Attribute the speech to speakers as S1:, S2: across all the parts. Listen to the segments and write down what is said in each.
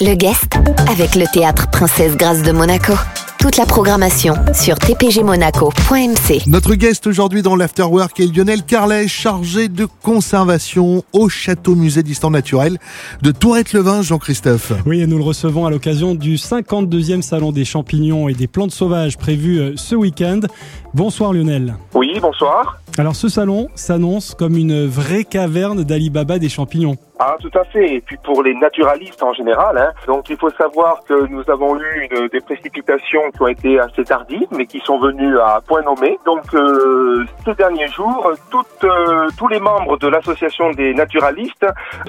S1: Le guest avec le théâtre Princesse Grâce de Monaco. Toute la programmation sur tpgmonaco.mc.
S2: Notre guest aujourd'hui dans l'Afterwork est Lionel Carlet, chargé de conservation au Château Musée d'Histoire Naturelle de Tourette-le-Vin, Jean-Christophe.
S3: Oui, et nous le recevons à l'occasion du 52e Salon des champignons et des plantes sauvages prévu euh, ce week-end. Bonsoir Lionel.
S4: Oui, bonsoir.
S3: Alors ce salon s'annonce comme une vraie caverne d'Alibaba des champignons.
S4: Ah, tout à fait. Et puis pour les naturalistes en général, hein. donc il faut savoir que nous avons eu des précipitations qui ont été assez tardives, mais qui sont venues à point nommé. Donc euh, ces derniers jours, euh, tous les membres de l'association des naturalistes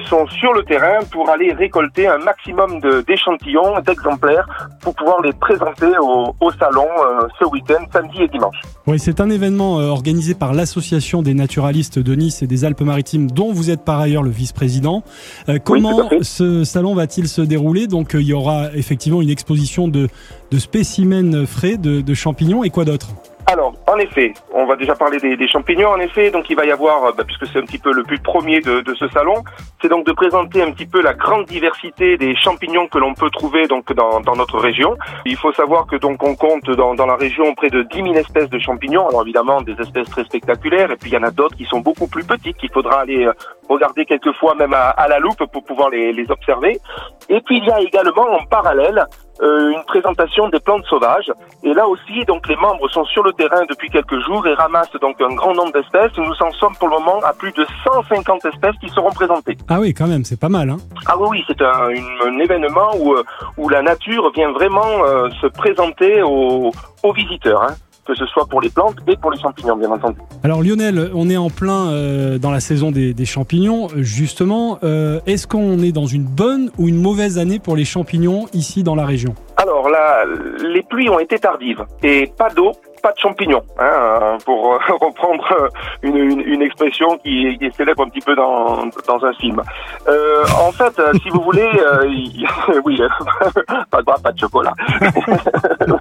S4: sont sur le terrain pour aller récolter un maximum d'échantillons, d'exemplaires, pour pouvoir les présenter au, au salon euh, ce week-end, samedi et dimanche.
S3: Oui, c'est un événement euh, organisé par l'Association des naturalistes de Nice et des Alpes-Maritimes, dont vous êtes par ailleurs le vice-président. Euh, comment ce salon va-t-il se dérouler? Donc, euh, il y aura effectivement une exposition de, de spécimens frais, de, de champignons et quoi d'autre?
S4: Alors, en effet, on va déjà parler des, des, champignons, en effet, donc il va y avoir, euh, bah, puisque c'est un petit peu le but premier de, de ce salon, c'est donc de présenter un petit peu la grande diversité des champignons que l'on peut trouver donc dans, dans, notre région. Il faut savoir que donc on compte dans, dans, la région près de 10 000 espèces de champignons, alors évidemment des espèces très spectaculaires, et puis il y en a d'autres qui sont beaucoup plus petites, qu'il faudra aller euh, regarder quelquefois même à, à la loupe pour pouvoir les, les observer. Et puis il y a également en parallèle euh, une présentation des plantes sauvages. Et là aussi, donc les membres sont sur le terrain depuis quelques jours et ramassent donc un grand nombre d'espèces. Nous en sommes pour le moment à plus de 150 espèces qui seront présentées.
S3: Ah oui, quand même, c'est pas mal. Hein
S4: ah oui, oui, c'est un, un, événement où, euh, où la nature vient vraiment euh, se présenter aux, aux visiteurs. Hein que ce soit pour les plantes et pour les champignons, bien entendu.
S3: Alors Lionel, on est en plein euh, dans la saison des, champignons. Justement, euh, est-ce qu'on est dans une bonne ou une mauvaise année pour les champignons ici dans la région?
S4: Alors là, les pluies ont été tardives et pas d'eau pas de champignons, hein, pour reprendre une, une, une expression qui, qui, est célèbre un petit peu dans, dans un film. Euh, en fait, si vous voulez, euh, oui, pas de pas de chocolat.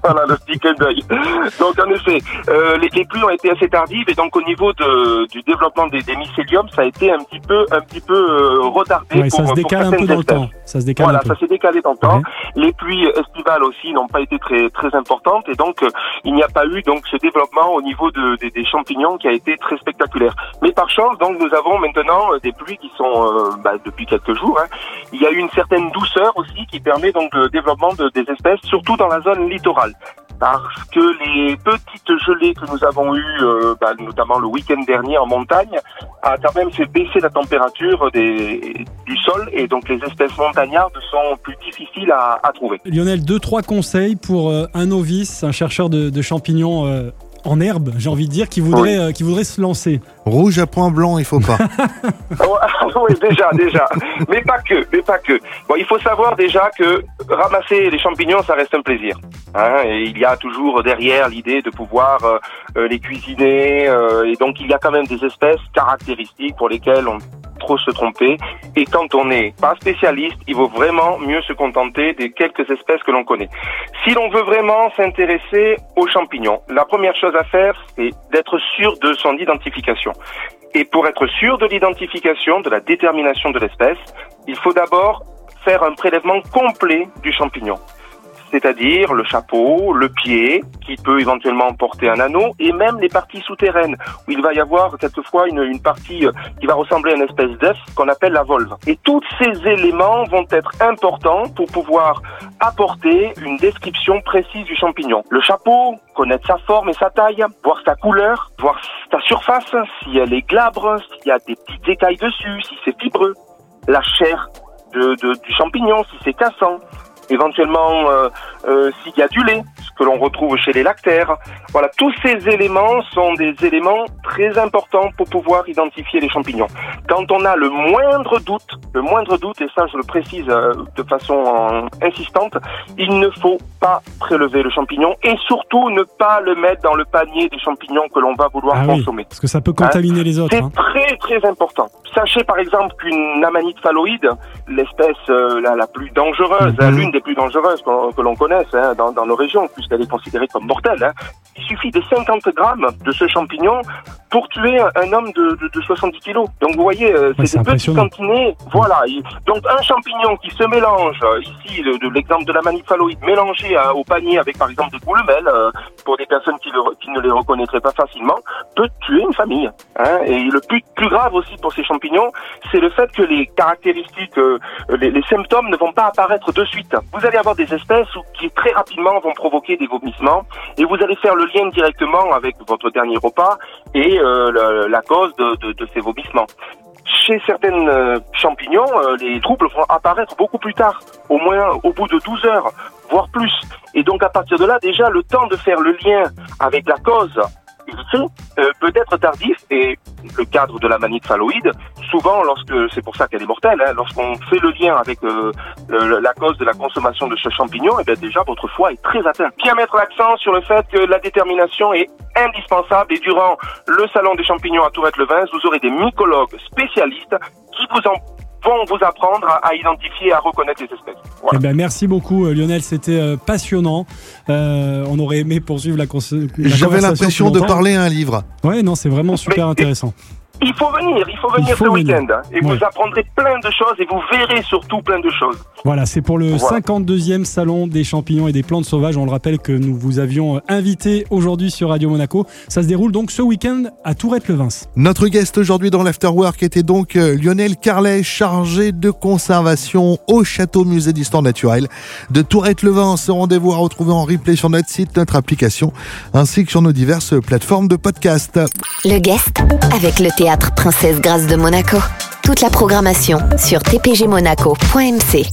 S4: voilà le petit d'œil. Donc en effet, euh, les, les, pluies ont été assez tardives et donc au niveau de, du développement des, des mycéliums, ça a été un petit peu un petit peu euh, retardé.
S3: Ouais,
S4: pour,
S3: ça se décale un peu dans le temps. Ça se décale
S4: voilà,
S3: un peu.
S4: ça s'est décalé dans le temps. Ouais. Les pluies estivales aussi n'ont pas été très très importantes et donc il n'y a pas eu donc ce développement au niveau de, de, des champignons qui a été très spectaculaire. Mais par chance, donc nous avons maintenant des pluies qui sont euh, bah, depuis quelques jours. Hein. Il y a eu une certaine douceur aussi qui permet donc le développement de, des espèces, surtout dans la zone littorale parce que les petites gelées que nous avons eues, euh, bah, notamment le week-end dernier en montagne, a quand même fait baisser la température du sol et donc les espèces montagnardes sont plus difficiles à, trouver.
S3: Lionel, deux trois conseils pour euh, un novice, un chercheur de, de champignons. Euh en herbe, j'ai envie de dire, qui voudrait, oui. euh, qui voudrait se lancer.
S2: Rouge à point blanc, il faut pas.
S4: oui, déjà, déjà. Mais pas que, mais pas que. Bon, il faut savoir déjà que ramasser les champignons, ça reste un plaisir. Hein, et il y a toujours derrière l'idée de pouvoir euh, les cuisiner. Euh, et donc, il y a quand même des espèces caractéristiques pour lesquelles on trop se tromper. Et quand on n'est pas spécialiste, il vaut vraiment mieux se contenter des quelques espèces que l'on connaît. Si l'on veut vraiment s'intéresser aux champignons, la première chose à faire, c'est d'être sûr de son identification. Et pour être sûr de l'identification, de la détermination de l'espèce, il faut d'abord faire un prélèvement complet du champignon c'est-à-dire le chapeau, le pied, qui peut éventuellement porter un anneau, et même les parties souterraines, où il va y avoir quelquefois une, une partie qui va ressembler à une espèce d'œuf qu'on appelle la volve. Et tous ces éléments vont être importants pour pouvoir apporter une description précise du champignon. Le chapeau, connaître sa forme et sa taille, voir sa couleur, voir sa surface, si elle est glabre, s'il y a des petites écailles dessus, si c'est fibreux, la chair du champignon, si c'est cassant, éventuellement euh, euh, s'il y a du lait, que l'on retrouve chez les lactaires. Voilà, tous ces éléments sont des éléments très importants pour pouvoir identifier les champignons. Quand on a le moindre doute, le moindre doute, et ça je le précise euh, de façon euh, insistante, il ne faut pas prélever le champignon et surtout ne pas le mettre dans le panier des champignons que l'on va vouloir
S3: ah
S4: consommer.
S3: Oui, parce que ça peut contaminer hein
S4: les
S3: autres.
S4: C'est
S3: hein.
S4: très très important. Sachez par exemple qu'une amanite phalloïde, l'espèce euh, la, la, plus dangereuse, mm -hmm. l'une des plus dangereuses que, que l'on connaisse hein, dans, dans, nos régions, puisqu'elle est considérée comme mortelle, hein, il suffit de 50 grammes de ce champignon pour tuer un homme de, de, de 70 kilos. Donc vous voyez, euh,
S3: Ouais,
S4: c'est
S3: c'est
S4: des petits cantinés. Voilà. Donc un champignon qui se mélange, euh, ici le- de l'exemple de la maniphalloïde, mélangé à- au panier avec par exemple des goulemelles, euh, pour des personnes qui, le- qui ne les reconnaîtraient pas facilement, peut tuer une famille. Hein. Et le plus, plus grave aussi pour ces champignons, c'est le fait que les caractéristiques, euh, les, les symptômes ne vont pas apparaître de suite. Vous allez avoir des espèces où- qui très rapidement vont provoquer des vomissements et vous allez faire le lien directement avec votre dernier repas et euh, le- la cause de, ces vomissements. Chez certaines euh, champignons, euh, les troubles vont apparaître beaucoup plus tard, au moins au bout de 12 heures, voire plus. Et donc à partir de là, déjà, le temps de faire le lien avec la cause euh, peut être tardif et le cadre de la manite phalloïde, souvent lorsque, c'est pour ça qu'elle est mortelle, hein, lorsqu'on fait le lien avec euh, le- la cause de la consommation de ce champignon, et bien déjà votre foie est très atteint. Bien mettre l'accent sur le fait que la détermination est indispensable et durant le salon des champignons à Tourette-le-Vin, vous aurez des mycologues spécialistes qui vous en vont vous apprendre à, identifier et à reconnaître les espèces. Voilà.
S3: Eh ben, merci beaucoup euh, Lionel, c'était euh, passionnant. Euh, on aurait aimé poursuivre la, la
S2: J'avais l'impression de parler à un livre.
S3: Ouais, non, c'est vraiment super
S4: Mais-
S3: intéressant.
S4: Il faut venir, il faut venir
S3: Il faut
S4: ce week-end hein, et
S3: Ouais.
S4: vous apprendrez plein de choses et vous verrez surtout plein de choses.
S3: Voilà, c'est pour le
S4: Voilà.
S3: 52e salon des champignons et des plantes sauvages. On le rappelle que nous vous avions euh, invité aujourd'hui sur Radio Monaco. Ça se déroule donc ce week-end à Tourette-le-Vins.
S2: Notre guest aujourd'hui dans l'Afterwork était donc euh, Lionel Carlet, chargé de conservation au Château Musée d'Histoire Naturelle de Tourette-le-Vin. Ce rendez-vous à retrouver en replay sur notre site, notre application, ainsi que sur nos diverses plateformes de podcast.
S1: Le guest avec le Princesse Grâce de Monaco. Toute la programmation sur tpgmonaco.mc.